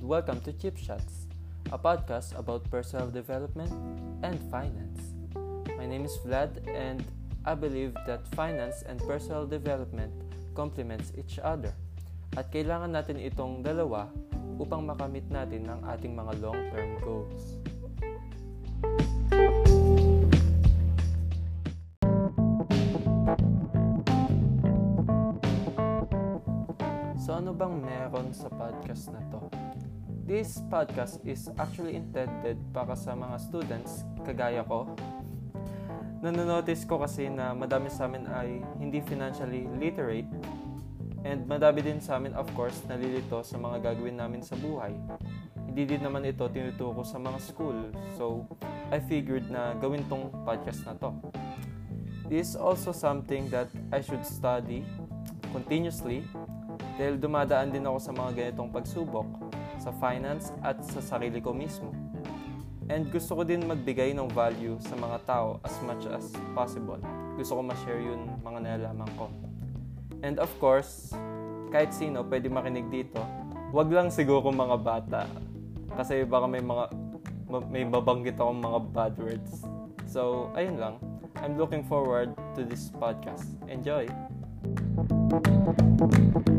welcome to Chip Shots, a podcast about personal development and finance. My name is Vlad, and I believe that finance and personal development complements each other. At kailangan natin itong dalawa upang makamit natin ang ating mga long-term goals. So ano bang meron sa podcast na to? This podcast is actually intended para sa mga students kagaya ko. Nanonotice ko kasi na madami sa amin ay hindi financially literate and madami din sa amin of course nalilito sa mga gagawin namin sa buhay. Hindi din naman ito tinuturo sa mga school. So, I figured na gawin tong podcast na to. This is also something that I should study continuously dahil dumadaan din ako sa mga ganitong pagsubok sa finance at sa sarili ko mismo. And gusto ko din magbigay ng value sa mga tao as much as possible. Gusto ko ma-share yun mga nalalaman ko. And of course, kahit sino pwede makinig dito. Wag lang siguro mga bata. Kasi baka may mga may babanggit akong mga bad words. So, ayun lang. I'm looking forward to this podcast. Enjoy! Thank you